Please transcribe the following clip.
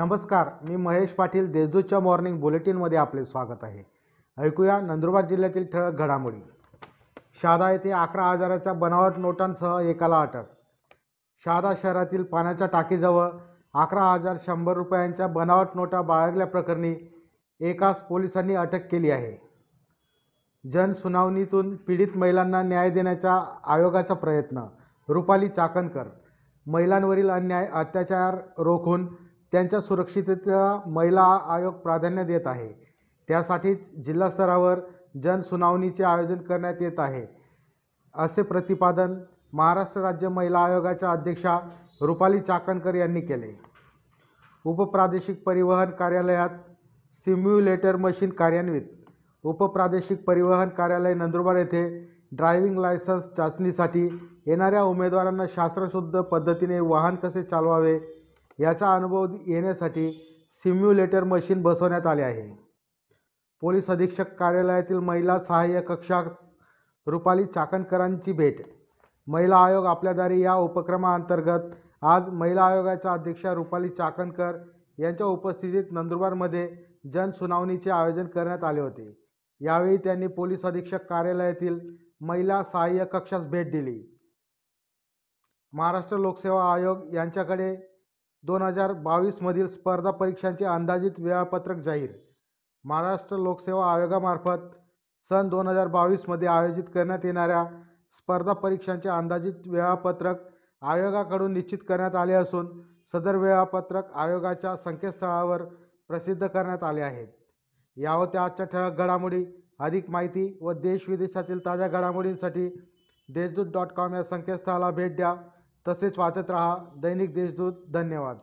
नमस्कार मी महेश पाटील देशदूतच्या मॉर्निंग बुलेटिनमध्ये आपले स्वागत आहे. ऐकूया नंदुरबार जिल्ह्यातील ठळक घडामोडी. शहादा येथे अकरा हजाराच्या बनावट नोटांसह एकाला अटक. शहादा शहरातील पाण्याच्या टाकीजवळ अकरा हजार शंभर रुपयांच्या बनावट नोटा बाळगल्याप्रकरणी एकास पोलिसांनी अटक केली आहे. जनसुनावणीतून पीडित महिलांना न्याय देण्याच्या आयोगाचा प्रयत्न रुपाली चाकणकर. महिलांवरील अन्याय अत्याचार रोखून त्यांच्या सुरक्षिततेला महिला आयोग प्राधान्य देत आहे. त्यासाठीच जिल्हास्तरावर जनसुनावणीचे आयोजन करण्यात येत आहे. असे प्रतिपादन महाराष्ट्र राज्य महिला आयोगाच्या अध्यक्षा रुपाली चाकणकर यांनी केले. उपप्रादेशिक परिवहन कार्यालयात सिम्युलेटर मशीन कार्यान्वित. उपप्रादेशिक परिवहन कार्यालय नंदुरबार येथे ड्रायव्हिंग लायसन्स चाचणीसाठी येणाऱ्या उमेदवारांना शास्त्रशुद्ध पद्धतीने वाहन कसे चालवावे याचा अनुभव येण्यासाठी सिम्युलेटर मशीन बसवण्यात आले आहे. पोलीस अधीक्षक कार्यालयातील महिला सहाय्य कक्षास रुपाली चाकणकरांची भेट. महिला आयोग आपल्या दारी या उपक्रमाअंतर्गत आज महिला आयोगाच्या अध्यक्षा रुपाली चाकणकर यांच्या उपस्थितीत नंदुरबारमध्ये जनसुनावणीचे आयोजन करण्यात आले होते. यावेळी त्यांनी पोलीस अधीक्षक कार्यालयातील महिला सहाय्य कक्षास भेट दिली. महाराष्ट्र लोकसेवा आयोग यांच्याकडे दोन हजार बावीसमधील स्पर्धा परीक्षांचे अंदाजित वेळापत्रक जाहीर. महाराष्ट्र लोकसेवा आयोगामार्फत सन दोन हजार बावीसमध्ये आयोजित करण्यात येणाऱ्या स्पर्धा परीक्षांचे अंदाजित वेळापत्रक आयोगाकडून निश्चित करण्यात आले असून सदर वेळापत्रक आयोगाच्या संकेतस्थळावर प्रसिद्ध करण्यात आले आहेत या होत्या आजच्या ठळक घडामोडी अधिक माहिती व देश विदेशातील ताज्या घडामोडींसाठी देशदूत डॉट कॉम या संकेतस्थळाला भेट द्या. तसेच वाचत रहा. दैनिक देशदूत धन्यवाद.